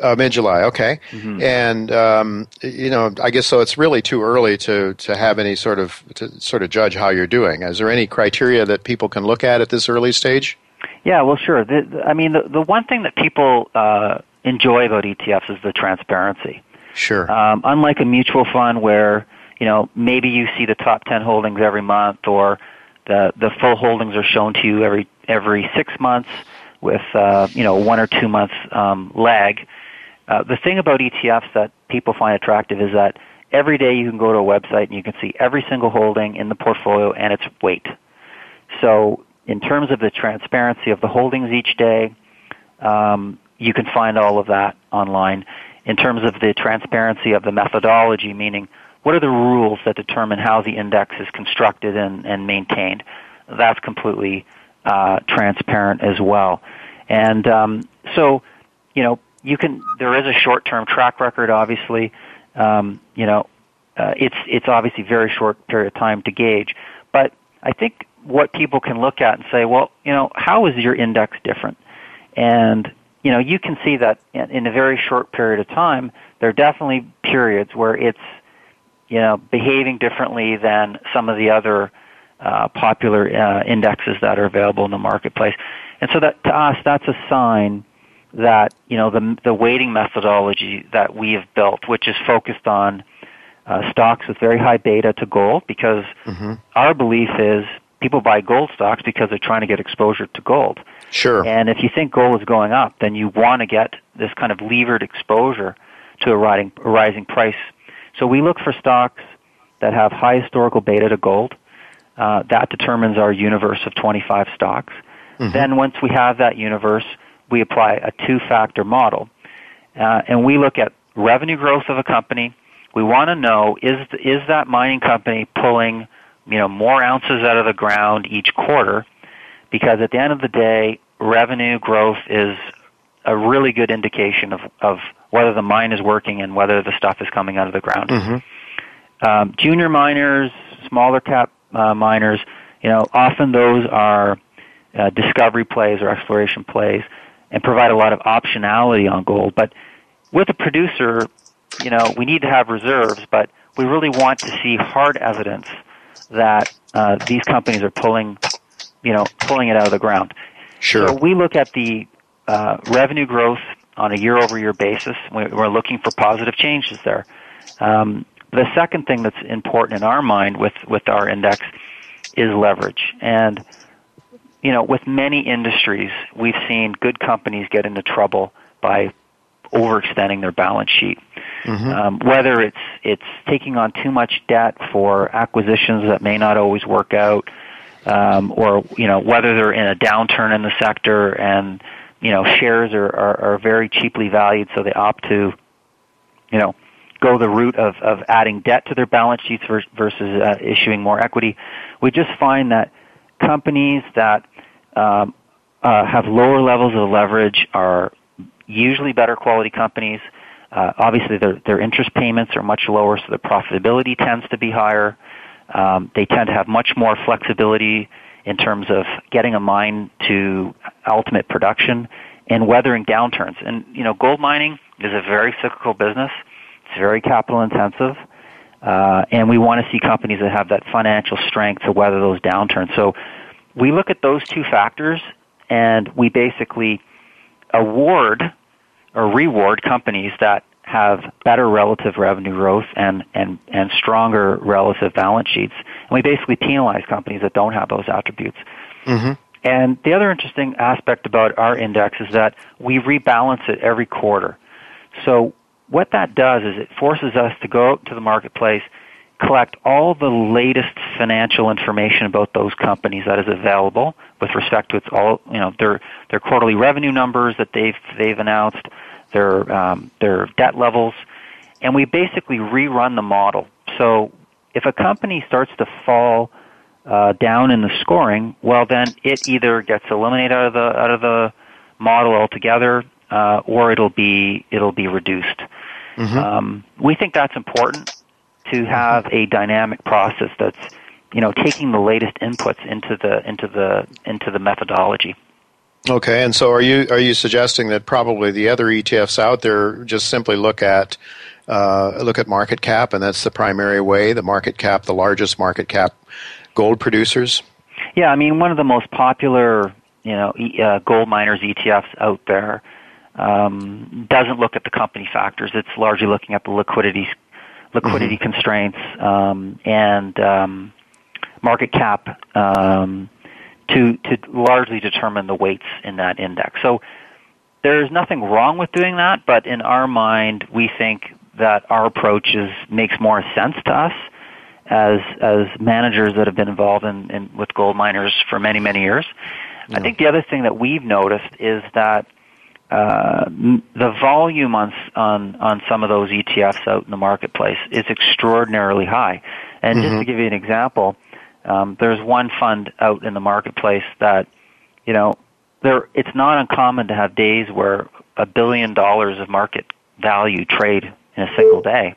Uh, mid July, okay. Mm-hmm. And um, you know, I guess so. It's really too early to to have any sort of to sort of judge how you're doing. Is there any criteria that people can look at at this early stage? Yeah, well, sure. The, I mean, the the one thing that people uh, enjoy about ETFs is the transparency. Sure. Um, unlike a mutual fund where you know maybe you see the top ten holdings every month, or the the full holdings are shown to you every every six months with uh, you know one or two months um, lag. Uh, the thing about ETFs that people find attractive is that every day you can go to a website and you can see every single holding in the portfolio and its weight. So, in terms of the transparency of the holdings each day, um, you can find all of that online. In terms of the transparency of the methodology, meaning what are the rules that determine how the index is constructed and, and maintained, that's completely uh, transparent as well. And um, so, you know, you can. There is a short-term track record, obviously. Um, you know, uh, it's it's obviously very short period of time to gauge, but I think what people can look at and say, well, you know, how is your index different? And you know, you can see that in a very short period of time, there are definitely periods where it's, you know, behaving differently than some of the other uh, popular uh, indexes that are available in the marketplace. And so that to us, that's a sign that you know the the weighting methodology that we have built, which is focused on uh, stocks with very high beta to gold, because mm-hmm. our belief is people buy gold stocks because they're trying to get exposure to gold. Sure. And if you think gold is going up, then you want to get this kind of levered exposure to a rising, a rising price. So we look for stocks that have high historical beta to gold. Uh, that determines our universe of 25 stocks. Mm-hmm. Then once we have that universe, we apply a two-factor model. Uh, and we look at revenue growth of a company. We want to know is is that mining company pulling you know more ounces out of the ground each quarter because at the end of the day, revenue growth is a really good indication of, of whether the mine is working and whether the stuff is coming out of the ground. Mm-hmm. Um, junior miners, smaller cap uh, miners, you know, often those are uh, discovery plays or exploration plays and provide a lot of optionality on gold. But with a producer, you know, we need to have reserves, but we really want to see hard evidence that uh, these companies are pulling you know, pulling it out of the ground. Sure. So we look at the uh, revenue growth on a year-over-year basis. We're looking for positive changes there. Um, the second thing that's important in our mind with, with our index is leverage. And, you know, with many industries, we've seen good companies get into trouble by overextending their balance sheet. Mm-hmm. Um, whether it's it's taking on too much debt for acquisitions that may not always work out, um, or you know whether they're in a downturn in the sector and you know shares are, are, are very cheaply valued, so they opt to you know go the route of, of adding debt to their balance sheets versus uh, issuing more equity. We just find that companies that um, uh, have lower levels of leverage are usually better quality companies. Uh, obviously, their, their interest payments are much lower, so the profitability tends to be higher. Um, they tend to have much more flexibility in terms of getting a mine to ultimate production and weathering downturns. And you know, gold mining is a very cyclical business. It's very capital intensive. Uh, and we want to see companies that have that financial strength to weather those downturns. So we look at those two factors and we basically award or reward companies that have better relative revenue growth and, and, and stronger relative balance sheets. And we basically penalize companies that don't have those attributes. Mm-hmm. And the other interesting aspect about our index is that we rebalance it every quarter. So what that does is it forces us to go out to the marketplace, collect all the latest financial information about those companies that is available with respect to its all you know their their quarterly revenue numbers that they've they've announced, their um, their debt levels, and we basically rerun the model. So if a company starts to fall uh, down in the scoring, well then it either gets eliminated out of the out of the model altogether, uh, or it'll be it'll be reduced. Mm-hmm. Um, we think that's important to have a dynamic process that's you know taking the latest inputs into the into the into the methodology. Okay, and so are you are you suggesting that probably the other ETFs out there just simply look at uh, look at market cap, and that's the primary way the market cap, the largest market cap gold producers? Yeah, I mean one of the most popular you know uh, gold miners ETFs out there um, doesn't look at the company factors. It's largely looking at the liquidity liquidity mm-hmm. constraints um, and um, market cap um, to to largely determine the weights in that index. So there's nothing wrong with doing that, but in our mind, we think that our approach is makes more sense to us as as managers that have been involved in, in with gold miners for many many years. Yeah. I think the other thing that we've noticed is that uh, the volume on on on some of those ETFs out in the marketplace is extraordinarily high. And mm-hmm. just to give you an example, um, there's one fund out in the marketplace that, you know, there it's not uncommon to have days where a billion dollars of market value trade in a single day,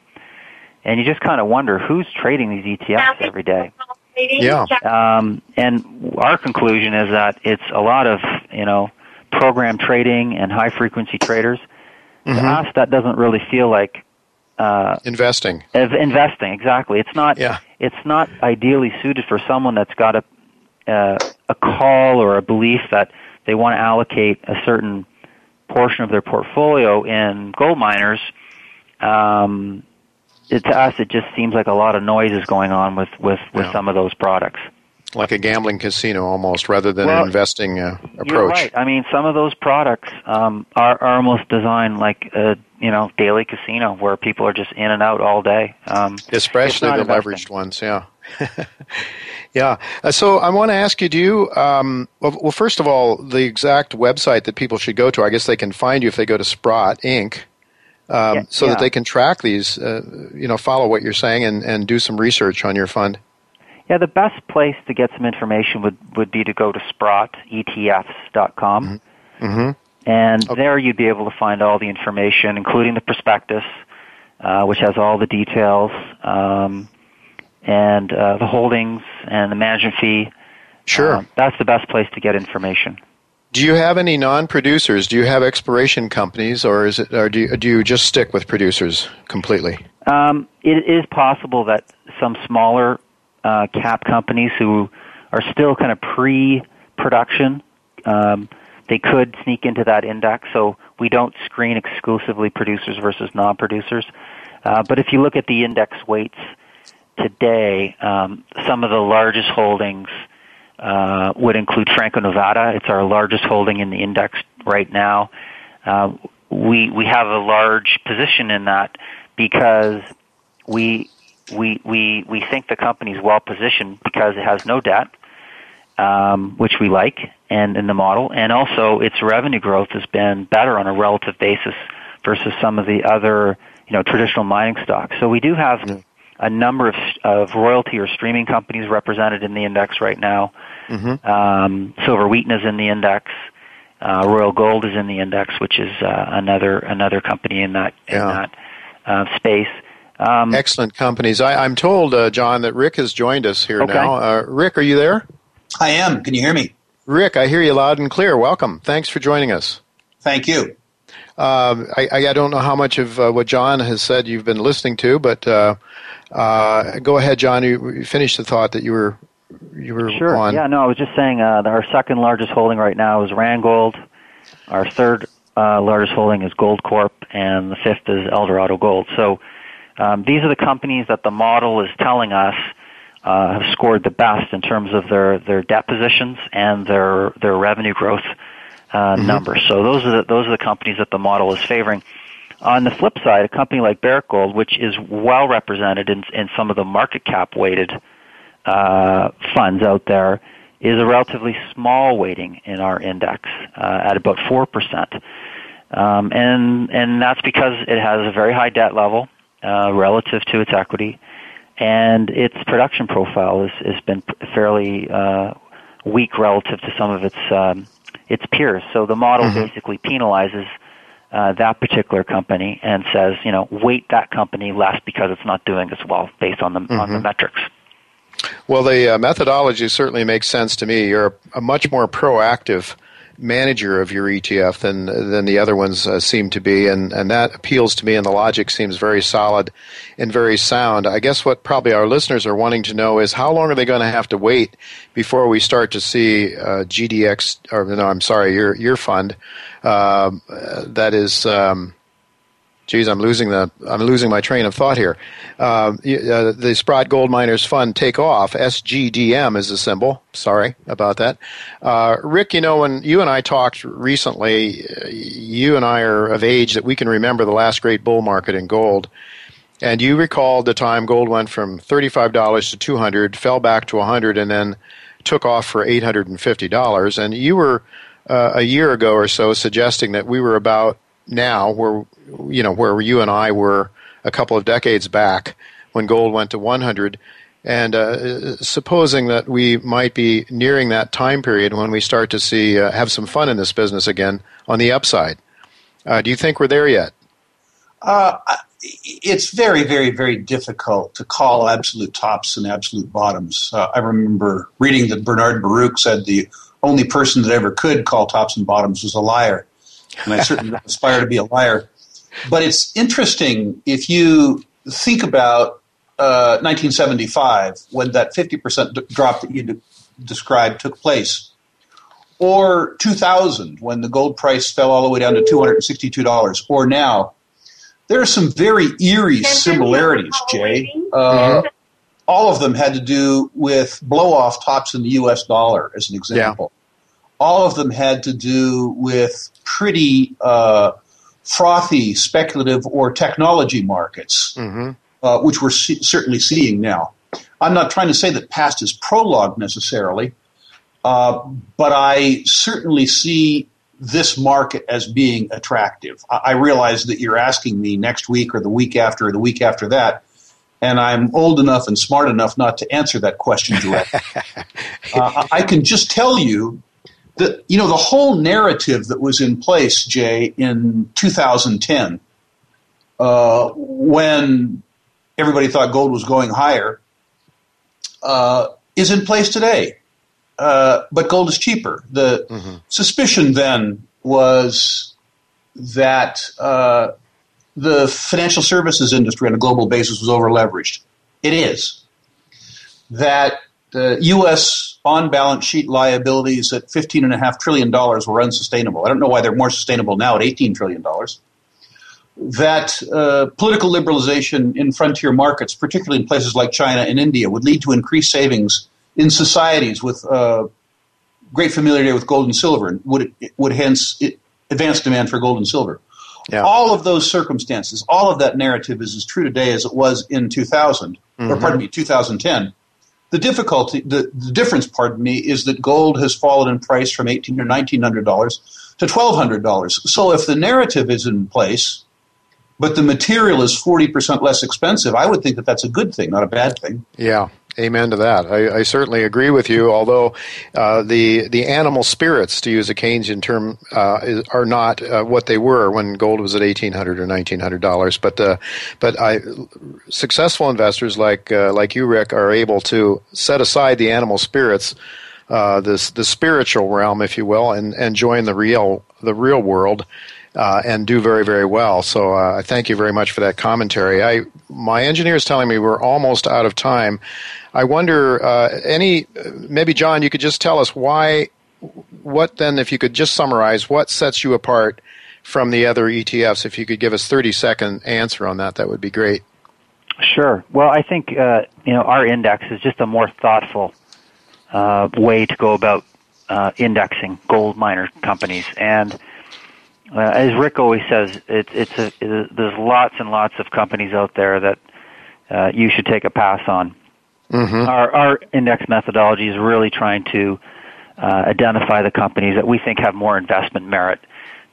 and you just kind of wonder who's trading these ETFs every day. Yeah. Um, and our conclusion is that it's a lot of you know program trading and high frequency traders. Mm-hmm. To us, that doesn't really feel like uh, investing. investing, exactly. It's not. Yeah. It's not ideally suited for someone that's got a uh, a call or a belief that they want to allocate a certain portion of their portfolio in gold miners. Um, it, to us, it just seems like a lot of noise is going on with with with yeah. some of those products like a gambling casino almost rather than well, an investing uh, approach. You're right. I mean, some of those products um, are, are almost designed like a you know daily casino where people are just in and out all day. Um, Especially the investing. leveraged ones, yeah. yeah. Uh, so I want to ask you: Do you? Um, well, well, first of all, the exact website that people should go to. I guess they can find you if they go to Sprott Inc. Um, yeah, so yeah. that they can track these, uh, you know, follow what you're saying and, and do some research on your fund. Yeah, the best place to get some information would, would be to go to sprottetfs.com. Mm-hmm. Mm-hmm. And okay. there you'd be able to find all the information, including the prospectus, uh, which has all the details, um, and uh, the holdings and the management fee. Sure. Uh, that's the best place to get information. Do you have any non-producers? Do you have exploration companies, or is it, or do you, do you just stick with producers completely? Um, it is possible that some smaller uh, cap companies who are still kind of pre-production. Um, they could sneak into that index, so we don't screen exclusively producers versus non-producers. Uh, but if you look at the index weights today, um, some of the largest holdings uh, would include Franco Nevada. It's our largest holding in the index right now. Uh, we we have a large position in that because we we we we think the company is well positioned because it has no debt, um, which we like, and in the model, and also its revenue growth has been better on a relative basis versus some of the other you know traditional mining stocks. So we do have a number of of royalty or streaming companies represented in the index right now. Mm-hmm. Um, Silver Wheaton is in the index. Uh, Royal Gold is in the index, which is uh, another another company in that in yeah. that uh, space. Um, Excellent companies. I, am told, uh, John, that Rick has joined us here okay. now. Uh, Rick, are you there? I am. Can you hear me? Rick, I hear you loud and clear. Welcome. Thanks for joining us. Thank you. Um, I, I, don't know how much of uh, what John has said you've been listening to, but uh, uh, go ahead, John. You, you finished the thought that you were you were sure. on. Yeah, no, I was just saying uh, our second largest holding right now is Randgold. Our third uh, largest holding is Goldcorp, and the fifth is Eldorado Gold. So um, these are the companies that the model is telling us uh, have scored the best in terms of their, their debt positions and their their revenue growth uh, mm-hmm. numbers. So those are the, those are the companies that the model is favoring. On the flip side, a company like Barrick Gold, which is well represented in, in some of the market cap weighted uh, funds out there, is a relatively small weighting in our index uh, at about four percent, um, and and that's because it has a very high debt level uh, relative to its equity, and its production profile has, has been fairly uh, weak relative to some of its um, its peers. So the model mm-hmm. basically penalizes uh, that particular company and says, you know, weight that company less because it's not doing as well based on the mm-hmm. on the mm-hmm. metrics. Well, the uh, methodology certainly makes sense to me. You're a, a much more proactive manager of your ETF than than the other ones uh, seem to be, and and that appeals to me. And the logic seems very solid and very sound. I guess what probably our listeners are wanting to know is how long are they going to have to wait before we start to see uh, GDX or no, I'm sorry, your your fund uh, that is. Um, geez, I'm losing the I'm losing my train of thought here. Uh, uh, the Sprott Gold Miners Fund take off. SGDM is the symbol. Sorry about that. Uh, Rick, you know when you and I talked recently, you and I are of age that we can remember the last great bull market in gold. And you recalled the time gold went from $35 to 200, fell back to 100, and then took off for $850. And you were uh, a year ago or so suggesting that we were about now where you know where you and I were a couple of decades back when gold went to 100 and uh, supposing that we might be nearing that time period when we start to see uh, have some fun in this business again on the upside. Uh, do you think we're there yet? Uh, it's very very very difficult to call absolute tops and absolute bottoms. Uh, i remember reading that bernard baruch said the only person that ever could call tops and bottoms was a liar. And I certainly aspire to be a liar. But it's interesting if you think about uh, 1975 when that 50% d- drop that you d- described took place, or 2000 when the gold price fell all the way down to $262, or now. There are some very eerie similarities, Jay. Uh. All of them had to do with blow off tops in the US dollar, as an example. Yeah. All of them had to do with pretty uh, frothy speculative or technology markets, mm-hmm. uh, which we're see- certainly seeing now. I'm not trying to say that past is prologue necessarily, uh, but I certainly see this market as being attractive. I-, I realize that you're asking me next week or the week after or the week after that, and I'm old enough and smart enough not to answer that question directly. uh, I can just tell you the you know the whole narrative that was in place, Jay, in 2010, uh, when everybody thought gold was going higher, uh, is in place today. Uh, but gold is cheaper. The mm-hmm. suspicion then was that uh, the financial services industry on a global basis was overleveraged. It is. That the U.S. on balance sheet liabilities at $15.5 trillion were unsustainable. I don't know why they're more sustainable now at $18 trillion. That uh, political liberalization in frontier markets, particularly in places like China and India, would lead to increased savings in societies with uh, great familiarity with gold and silver and would, would hence advance demand for gold and silver. Yeah. All of those circumstances, all of that narrative is as true today as it was in 2000, mm-hmm. or pardon me, 2010. The difficulty, the, the difference, pardon me, is that gold has fallen in price from eighteen or nineteen hundred dollars to twelve hundred dollars. So if the narrative is in place, but the material is forty percent less expensive, I would think that that's a good thing, not a bad thing. Yeah, Amen to that. I, I certainly agree with you. Although uh, the the animal spirits, to use a Keynesian term, uh, is, are not uh, what they were when gold was at eighteen hundred or nineteen hundred dollars. But uh, but I, successful investors like uh, like you, Rick, are able to set aside the animal spirits. Uh, this the spiritual realm, if you will, and, and join the real the real world, uh, and do very, very well. So uh, I thank you very much for that commentary. I my engineer is telling me we're almost out of time. I wonder uh, any maybe John, you could just tell us why. What then, if you could just summarize what sets you apart from the other ETFs? If you could give us thirty second answer on that, that would be great. Sure. Well, I think uh, you know our index is just a more thoughtful uh, way to go about uh, indexing gold miner companies and uh, as Rick always says, it's it's a, it, there's lots and lots of companies out there that uh, you should take a pass on. Mm-hmm. Our our index methodology is really trying to uh, identify the companies that we think have more investment merit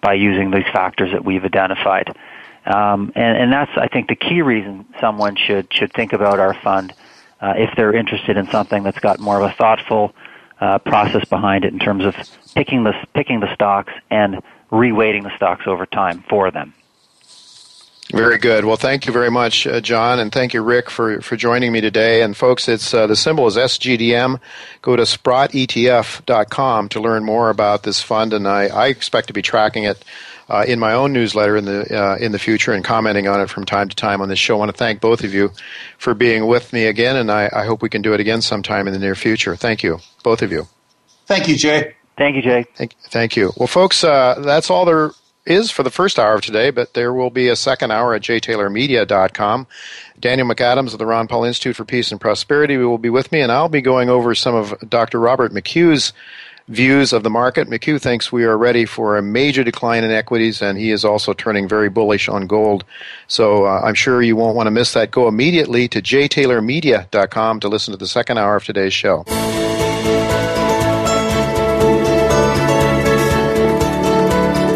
by using these factors that we've identified. Um, and, and that's, I think, the key reason someone should should think about our fund uh, if they're interested in something that's got more of a thoughtful uh, process behind it in terms of picking the picking the stocks and reweighting the stocks over time for them. Very good. Well, thank you very much, uh, John, and thank you, Rick, for, for joining me today. And folks, it's uh, the symbol is SGDM. Go to SprottETF.com to learn more about this fund, and I, I expect to be tracking it uh, in my own newsletter in the uh, in the future and commenting on it from time to time on this show. I want to thank both of you for being with me again, and I, I hope we can do it again sometime in the near future. Thank you, both of you. Thank you, Jay. Thank you, Jay. Thank, thank you. Well, folks, uh, that's all there is for the first hour of today, but there will be a second hour at jtaylormedia.com. Daniel McAdams of the Ron Paul Institute for Peace and Prosperity will be with me, and I'll be going over some of Dr. Robert McHugh's views of the market. McHugh thinks we are ready for a major decline in equities, and he is also turning very bullish on gold. So uh, I'm sure you won't want to miss that. Go immediately to jtaylormedia.com to listen to the second hour of today's show.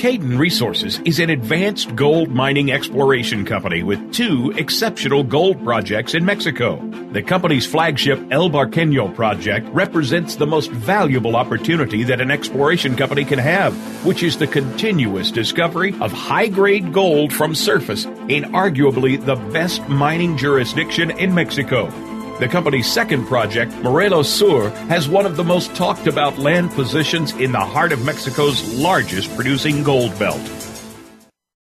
Cayden Resources is an advanced gold mining exploration company with two exceptional gold projects in Mexico. The company's flagship El Barqueño project represents the most valuable opportunity that an exploration company can have, which is the continuous discovery of high grade gold from surface in arguably the best mining jurisdiction in Mexico. The company's second project, Morelos Sur, has one of the most talked about land positions in the heart of Mexico's largest producing gold belt.